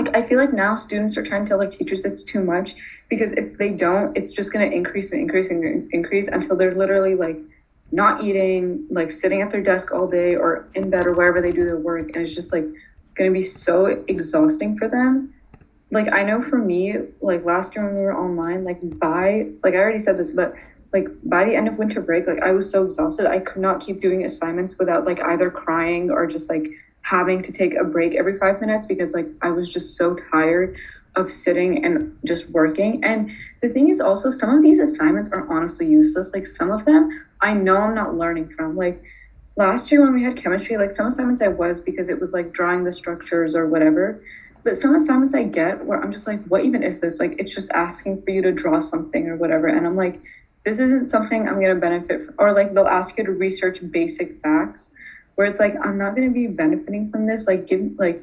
like I feel like now students are trying to tell their teachers it's too much because if they don't, it's just gonna increase and increase and increase until they're literally like not eating, like sitting at their desk all day or in bed or wherever they do their work. And it's just like going to be so exhausting for them. Like, I know for me, like last year when we were online, like by, like I already said this, but like by the end of winter break, like I was so exhausted. I could not keep doing assignments without like either crying or just like having to take a break every five minutes because like I was just so tired of sitting and just working. And the thing is also some of these assignments are honestly useless. Like some of them I know I'm not learning from. Like last year when we had chemistry, like some assignments I was because it was like drawing the structures or whatever. But some assignments I get where I'm just like, what even is this? Like it's just asking for you to draw something or whatever. And I'm like, this isn't something I'm gonna benefit from. Or like they'll ask you to research basic facts where it's like I'm not gonna be benefiting from this. Like give like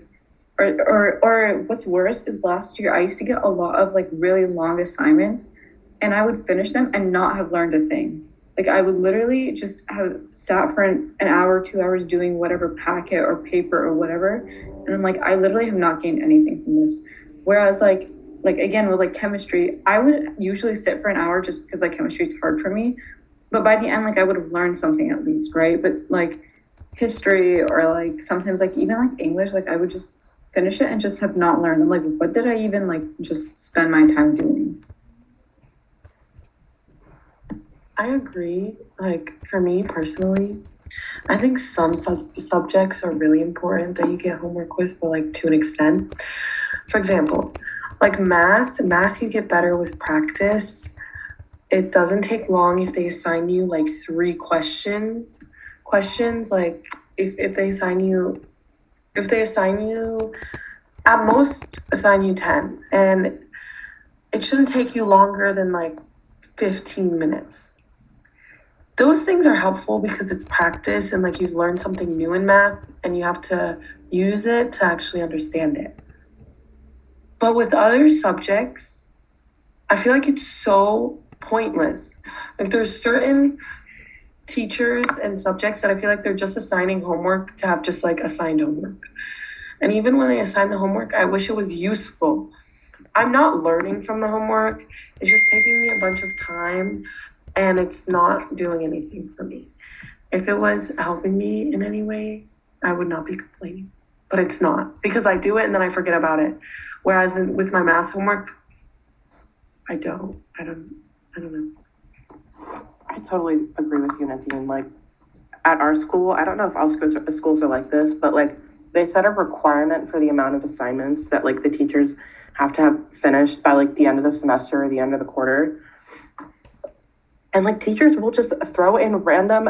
or or or what's worse is last year I used to get a lot of like really long assignments and I would finish them and not have learned a thing. Like I would literally just have sat for an, an hour, two hours doing whatever packet or paper or whatever. And I'm like, I literally have not gained anything from this. Whereas like like again with like chemistry, I would usually sit for an hour just because like chemistry is hard for me. But by the end, like I would have learned something at least, right? But like history or like sometimes like even like English, like I would just finish it and just have not learned. I'm like, what did I even like just spend my time doing? I agree. Like for me personally, I think some sub- subjects are really important that you get homework with, but like to an extent. For example, like math, math you get better with practice. It doesn't take long if they assign you like three question questions. Like if, if they assign you if they assign you at most assign you 10 and it shouldn't take you longer than like 15 minutes those things are helpful because it's practice and like you've learned something new in math and you have to use it to actually understand it. But with other subjects, I feel like it's so pointless. Like there's certain teachers and subjects that I feel like they're just assigning homework to have just like assigned homework. And even when they assign the homework, I wish it was useful. I'm not learning from the homework. It's just taking me a bunch of time and it's not doing anything for me. If it was helping me in any way, I would not be complaining. But it's not because I do it and then I forget about it. Whereas with my math homework, I don't. I don't. I don't know. I totally agree with you. And like at our school, I don't know if all schools are, schools are like this, but like they set a requirement for the amount of assignments that like the teachers have to have finished by like the end of the semester or the end of the quarter. And like teachers will just throw in random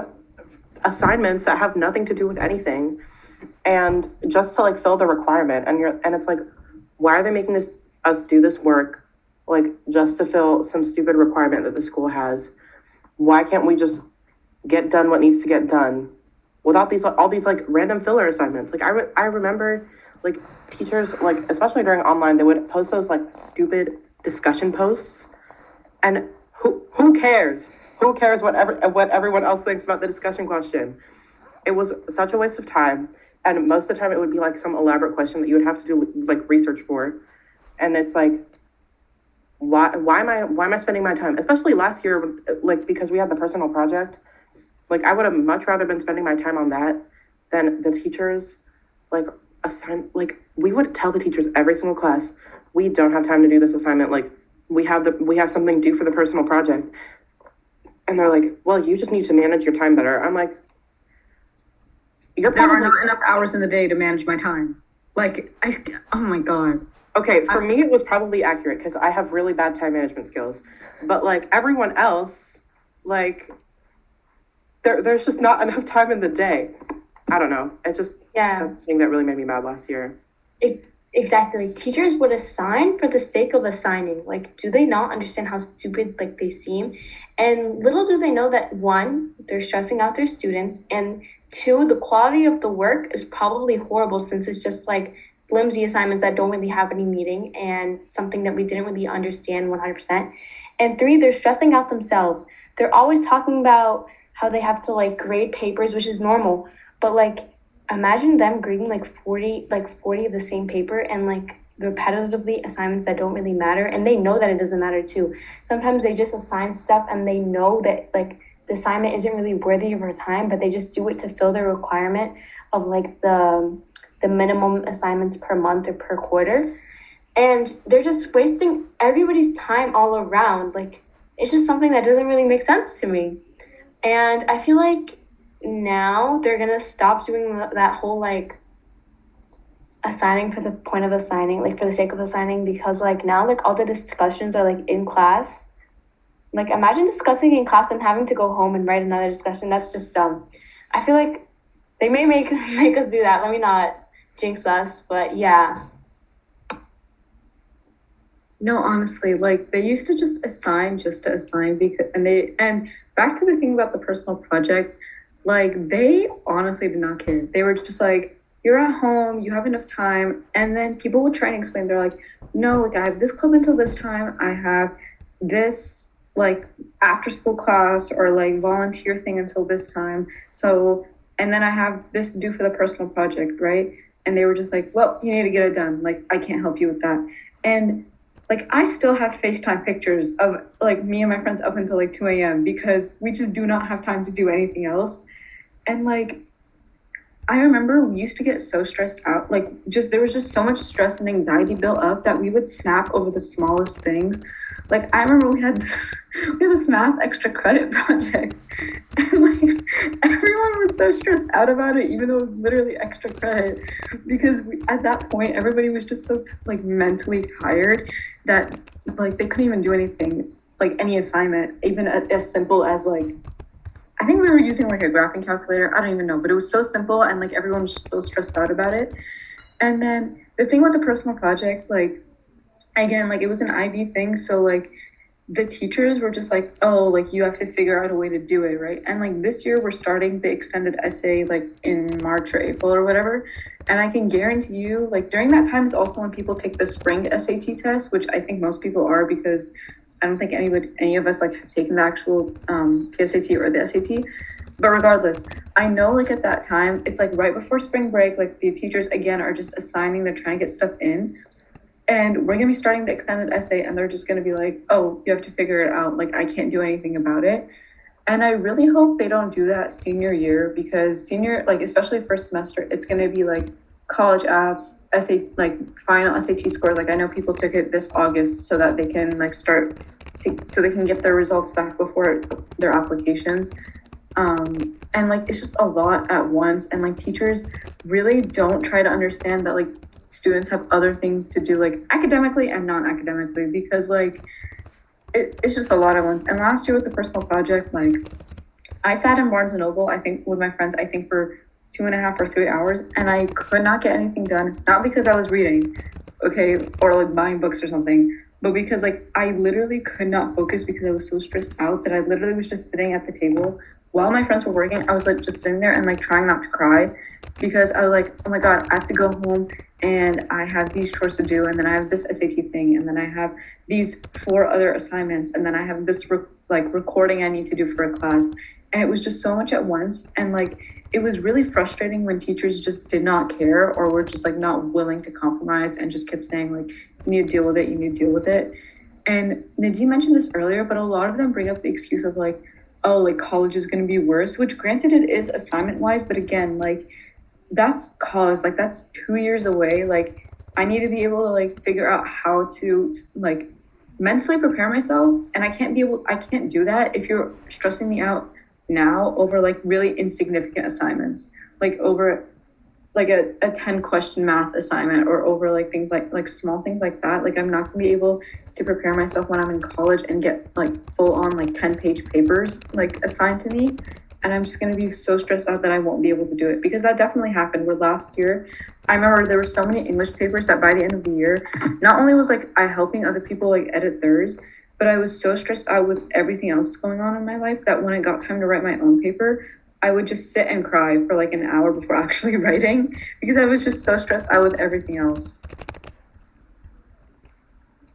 assignments that have nothing to do with anything and just to like fill the requirement and you're and it's like why are they making this us do this work like just to fill some stupid requirement that the school has why can't we just get done what needs to get done without these all these like random filler assignments like i, re- I remember like teachers like especially during online they would post those like stupid discussion posts and who who cares? Who cares what ever, what everyone else thinks about the discussion question? It was such a waste of time, and most of the time it would be like some elaborate question that you would have to do like research for, and it's like, why why am I why am I spending my time? Especially last year, like because we had the personal project, like I would have much rather been spending my time on that than the teachers, like assign like we would tell the teachers every single class we don't have time to do this assignment like we have the we have something due for the personal project. And they're like well you just need to manage your time better. I'm like you're there are not enough hours in the day to manage my time. Like i oh my god okay for me it was probably accurate because i have really bad time management skills. But like everyone else like there, there's just not *laughs* enough time in the day. I don't know. It just yeah. thing that really made me mad last year. It exactly. Like teachers would assign for the sake of assigning. Like do they not understand how stupid like they seem? And little do they know that one they're stressing out their students and two the quality of the work is probably horrible since it's just like flimsy assignments that don't really have any meaning and something that we didn't really understand 100% and three they're stressing out themselves. They're always talking about how they have to like grade papers which is normal. But like imagine them grading like 40 like 40 of the same paper and like repetitively assignments that don't really matter. And they know that it doesn't matter too. Sometimes they just assign stuff and they know that like the assignment isn't really worthy of our time but they just do it to fill the requirement of like the the minimum assignments per month or per quarter and they're just wasting everybody's time all around like it's just something that doesn't really make sense to me and i feel like now they're gonna stop doing that whole like assigning for the point of assigning, like for the sake of assigning, because like now like all the discussions are like in class. Like imagine discussing in class and having to go home and write another discussion. That's just dumb. I feel like they may make *laughs* make us do that. Let me not jinx us, but yeah. No, honestly, like they used to just assign just to assign because and they and back to the thing about the personal project, like they honestly did not care. They were just like, you're at home, you have enough time. And then people would try and explain, they're like, no, like I have this club until this time. I have this like after school class or like volunteer thing until this time. So, and then I have this due for the personal project, right? And they were just like, well, you need to get it done. Like, I can't help you with that. And like, I still have FaceTime pictures of like me and my friends up until like 2 a.m. because we just do not have time to do anything else. And like, I remember we used to get so stressed out. Like, just there was just so much stress and anxiety built up that we would snap over the smallest things. Like, I remember we had *laughs* we had this math extra credit *laughs* project, and like everyone was so stressed out about it, even though it was literally extra credit, because we, at that point everybody was just so like mentally tired that like they couldn't even do anything, like any assignment, even as simple as like I think we were using like a graphing calculator. I don't even know, but it was so simple and like everyone was so stressed out about it. And then the thing with the personal project, like again, like it was an IB thing, so like the teachers were just like, oh, like you have to figure out a way to do it, right? And like this year we're starting the extended essay like in March or April or whatever. And I can guarantee you, like during that time is also when people take the spring SAT test, which I think most people are because I don't think anybody, any of us like have taken the actual um, PSAT or the SAT. But regardless, I know like at that time, it's like right before spring break, like the teachers again are just assigning, they're trying to get stuff in. And we're gonna be starting the extended essay, and they're just gonna be like, oh, you have to figure it out. Like, I can't do anything about it. And I really hope they don't do that senior year because senior, like, especially first semester, it's gonna be like college apps, SA like final SAT score. Like I know people took it this August so that they can like start to so they can get their results back before their applications. Um, and like it's just a lot at once and like teachers really don't try to understand that like students have other things to do like academically and non-academically because like it, it's just a lot of ones and last year with the personal project like i sat in barnes and noble i think with my friends i think for two and a half or three hours and I could not get anything done. Not because I was reading, okay, or like buying books or something, but because like I literally could not focus because I was so stressed out that I literally was just sitting at the table while my friends were working. I was like just sitting there and like trying not to cry because I was like, oh my God, I have to go home and I have these chores to do, and then I have this SAT thing, and then I have these four other assignments, and then I have this re- like recording I need to do for a class. And it was just so much at once. And like, it was really frustrating when teachers just did not care or were just like not willing to compromise and just kept saying like you need to deal with it you need to deal with it and nadine mentioned this earlier but a lot of them bring up the excuse of like oh like college is going to be worse which granted it is assignment wise but again like that's college like that's two years away like i need to be able to like figure out how to like mentally prepare myself and i can't be able i can't do that if you're stressing me out now over like really insignificant assignments, like over like a, a 10 question math assignment or over like things like like small things like that like i'm not going to be able to prepare myself when i'm in college and get like full on like 10 page papers like assigned to me and I'm just gonna be so stressed out that I won't be able to do it because that definitely happened. Where last year, I remember there were so many English papers that by the end of the year, not only was like I helping other people like edit theirs, but I was so stressed out with everything else going on in my life that when it got time to write my own paper, I would just sit and cry for like an hour before *laughs* actually writing because I was just so stressed out with everything else.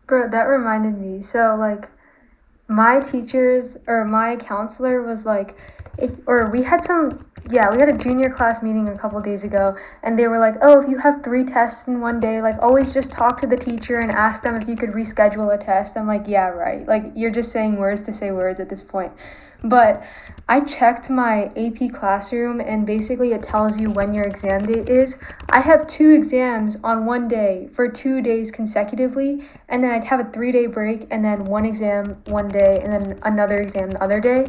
Bro, that reminded me. So, like, my teachers or my counselor was like, if, or we had some, yeah, we had a junior class meeting a couple days ago, and they were like, oh, if you have three tests in one day, like, always just talk to the teacher and ask them if you could reschedule a test. I'm like, yeah, right. Like, you're just saying words to say words at this point. But I checked my AP classroom and basically it tells you when your exam date is. I have two exams on one day for two days consecutively, and then I'd have a three day break and then one exam one day and then another exam the other day.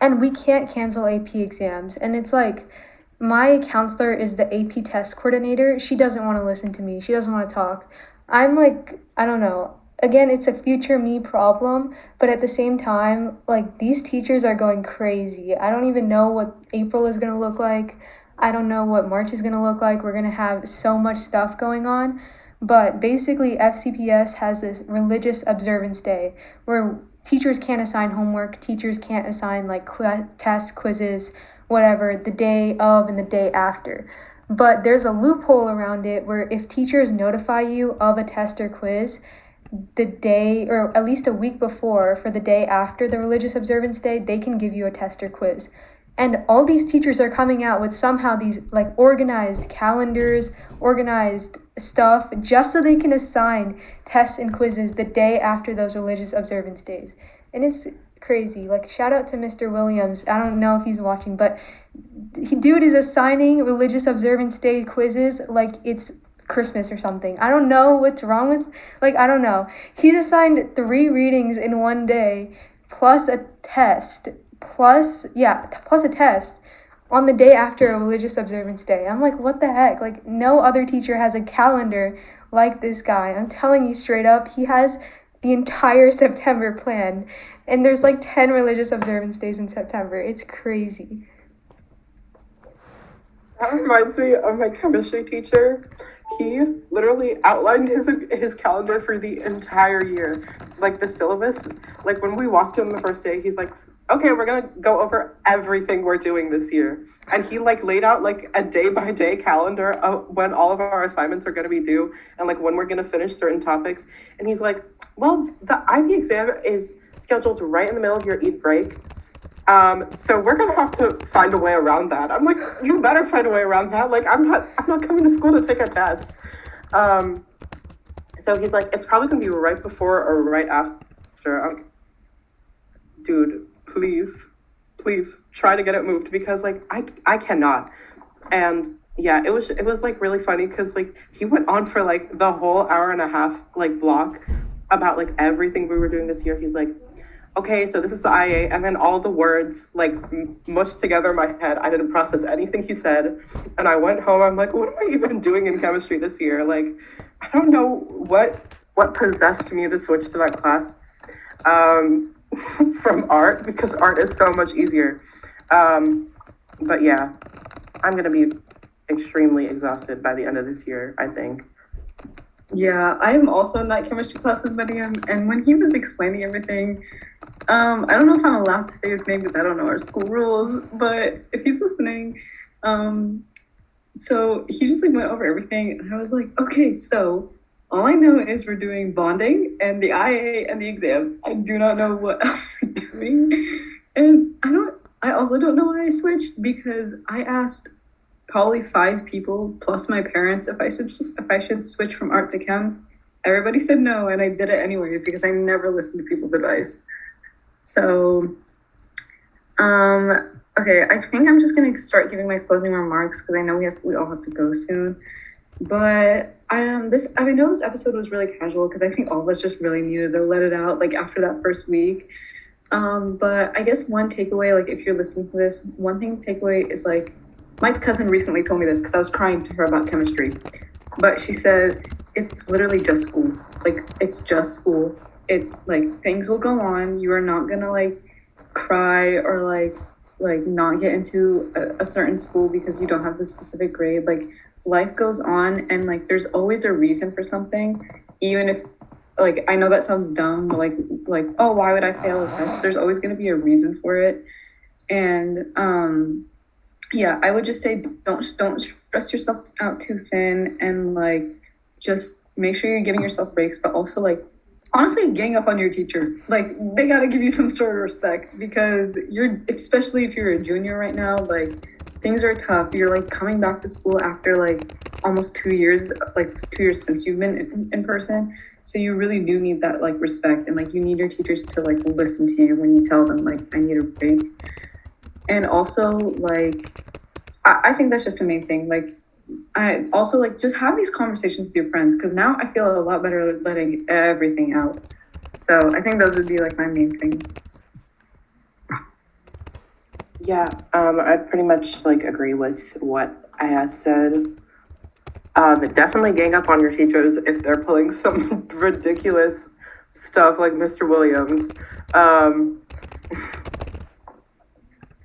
And we can't cancel AP exams. And it's like, my counselor is the AP test coordinator. She doesn't want to listen to me. She doesn't want to talk. I'm like, I don't know again, it's a future me problem, but at the same time, like these teachers are going crazy. I don't even know what April is going to look like. I don't know what March is going to look like. We're going to have so much stuff going on. But basically, FCPS has this religious observance day where teachers can't assign homework, teachers can't assign like qu- tests, quizzes, whatever, the day of and the day after. But there's a loophole around it where if teachers notify you of a test or quiz, the day or at least a week before for the day after the religious observance day they can give you a test or quiz and all these teachers are coming out with somehow these like organized calendars organized stuff just so they can assign tests and quizzes the day after those religious observance days and it's crazy like shout out to mr williams i don't know if he's watching but he dude is assigning religious observance day quizzes like it's Christmas or something. I don't know what's wrong with like I don't know. He's assigned three readings in one day plus a test plus yeah, plus a test on the day after a religious observance day. I'm like, what the heck? Like no other teacher has a calendar like this guy. I'm telling you straight up, he has the entire *laughs* September plan. And there's like 10 religious observance days in September. It's crazy. That reminds me of my chemistry teacher he literally outlined his his calendar for the entire year like the syllabus like when we walked in the first day he's like okay we're gonna go over everything we're doing this year and he like laid out like a day by day calendar of when all of our assignments are gonna be due and like when we're gonna finish certain topics and he's like well the ib exam is scheduled right in the middle of your Eid break um, so we're gonna have to find a way around that. I'm like, you better find a way around that. Like, I'm not, I'm not coming to school to take a test. Um, so he's like, it's probably gonna be right before or right after. I'm, dude, please, please try to get it moved because like I, I cannot. And yeah, it was, it was like really funny because like he went on for like the whole hour and a half like block about like everything we were doing this year. He's like, okay, so this is the IA, and then all the words like mushed together in my head. I didn't process anything he said, and I went home. I'm like, what am I even doing in chemistry this year? Like, I don't know what what possessed me to switch to that class um, *laughs* from art because art is so much easier. Um, but yeah, I'm gonna be extremely exhausted by the end of this year. I think. Yeah, I am also in that chemistry class with Mariam, and when he was explaining everything, um, I don't know if I'm allowed to say his name because I don't know our school rules, but if he's listening, um, so he just like went over everything, and I was like, okay, so all I know is we're doing bonding and the IA and the exam. I do not know what *laughs* else we're doing, and I don't. I also don't know why I switched because I asked probably five people plus my parents if I should if I should switch from art to chem. Everybody said no, and I did it anyways because I never listened to people's advice. So, um, okay, I think I'm just gonna start giving my closing remarks because I know we have we all have to go soon. But um, this I know this episode was really casual because I think all of us just really needed to let it out like after that first week. Um, but I guess one takeaway, like if you're listening to this, one thing takeaway is like my cousin recently told me this because I was crying to her about chemistry, but she said it's literally just school. Like it's just school it like things will go on. You are not gonna like cry or like like not get into a, a certain school because you don't have the specific grade. Like life goes on and like there's always a reason for something, even if like I know that sounds dumb, but like like oh why would I fail a test? There's always gonna be a reason for it. And um yeah, I would just say don't don't stress yourself out too thin and like just make sure you're giving yourself breaks, but also like honestly gang up on your teacher. Like they gotta give you some sort of respect because you're especially if you're a junior right now, like things are tough. You're like coming back to school after like almost two years, like two years since you've been in, in person. So you really do need that like respect and like you need your teachers to like listen to you when you tell them like I need a break. And also like I, I think that's just the main thing. Like I also like just have these conversations with your friends because now I feel a lot better letting everything out. So I think those would be like my main things. Yeah, um, I pretty much like agree with what I had said. Um, definitely gang up on your teachers if they're pulling *laughs* some ridiculous stuff like Mr. Williams. Um, *laughs*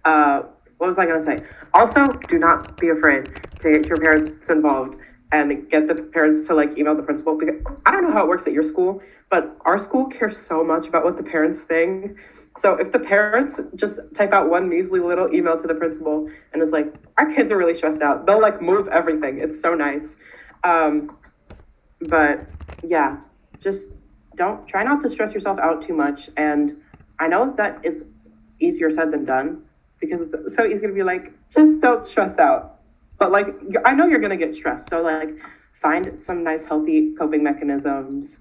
uh, what was I gonna say? Also, do not be afraid to get your parents involved and get the parents to like email the principal because I don't know how it works at your school, but our school cares so much about what the parents think. So if the parents just type out one measly little email to the principal and is like, our kids are really stressed out, they'll like move everything. It's so nice. Um, but yeah, just don't try not to stress yourself out too much. And I know that is easier said than done because it's so easy to be like, just don't stress out. But like, I know you're gonna get stressed. So like, find some nice, healthy coping mechanisms.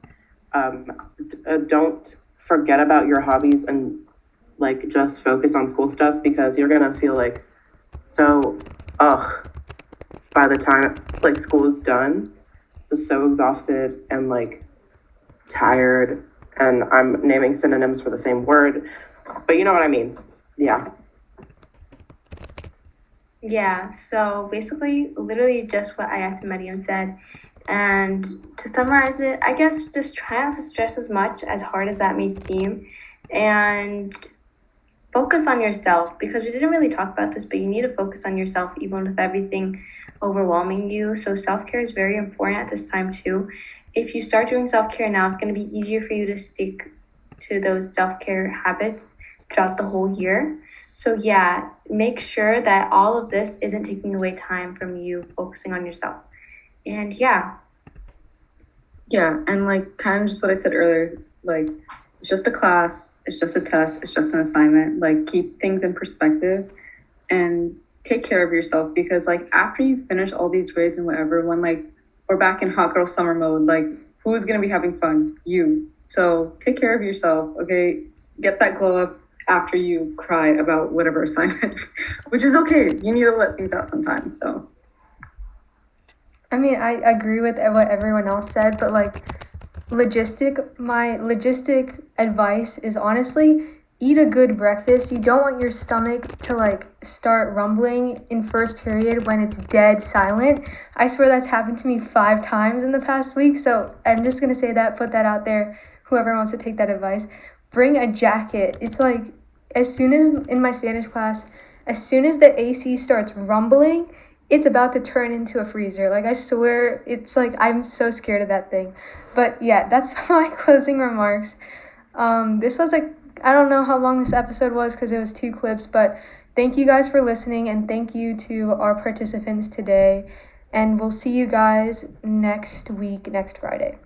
Um, d- uh, don't forget about your hobbies and like just focus on school stuff because you're gonna feel like so ugh by the time like school is done just so exhausted and like tired and i'm naming synonyms for the same word but you know what i mean. Yeah Yeah, so basically, literally just what Ayat Mariam said. And to summarize it, I guess just try not to stress as much, as hard as that may seem, and focus on yourself because we didn't really talk about this, but you need to focus on yourself even with everything overwhelming you. So, self care is very important at this time, too. If you start doing self care now, it's going to be easier for you to stick to those self care habits throughout the whole year. So, yeah, make sure that all of this isn't taking away time from you focusing on yourself. And yeah, Yeah, and like kind of just what I said earlier, like it's just a class, it's just a test, it's just an assignment. Like keep things in perspective and take care of yourself because like after you finish all these grades and whatever, when like we're back in hot girl summer mode, like who's gonna be having fun? You. So take care of yourself, okay? Get that glow up after you cry about whatever assignment, *laughs* which is okay. You need to let things out sometimes. So I mean, I agree with what everyone else said, but like logistic my logistic advice is honestly eat a good breakfast. You don't want your stomach to like start rumbling in first period when it's dead silent. I swear that's happened to me 5 times in the past week, so I'm just going to say that, put that out there whoever wants to take that advice. Bring a jacket. It's like as soon as in my Spanish class, as soon as the AC starts rumbling, it's about to turn into a freezer. Like I swear, it's like I'm so scared of that thing. But yeah, *laughs* that's my closing remarks. Um, this was like I don't know how long this episode was because it was two clips, but thank you guys for listening and thank you to our participants today. And we'll see you guys next week, next Friday.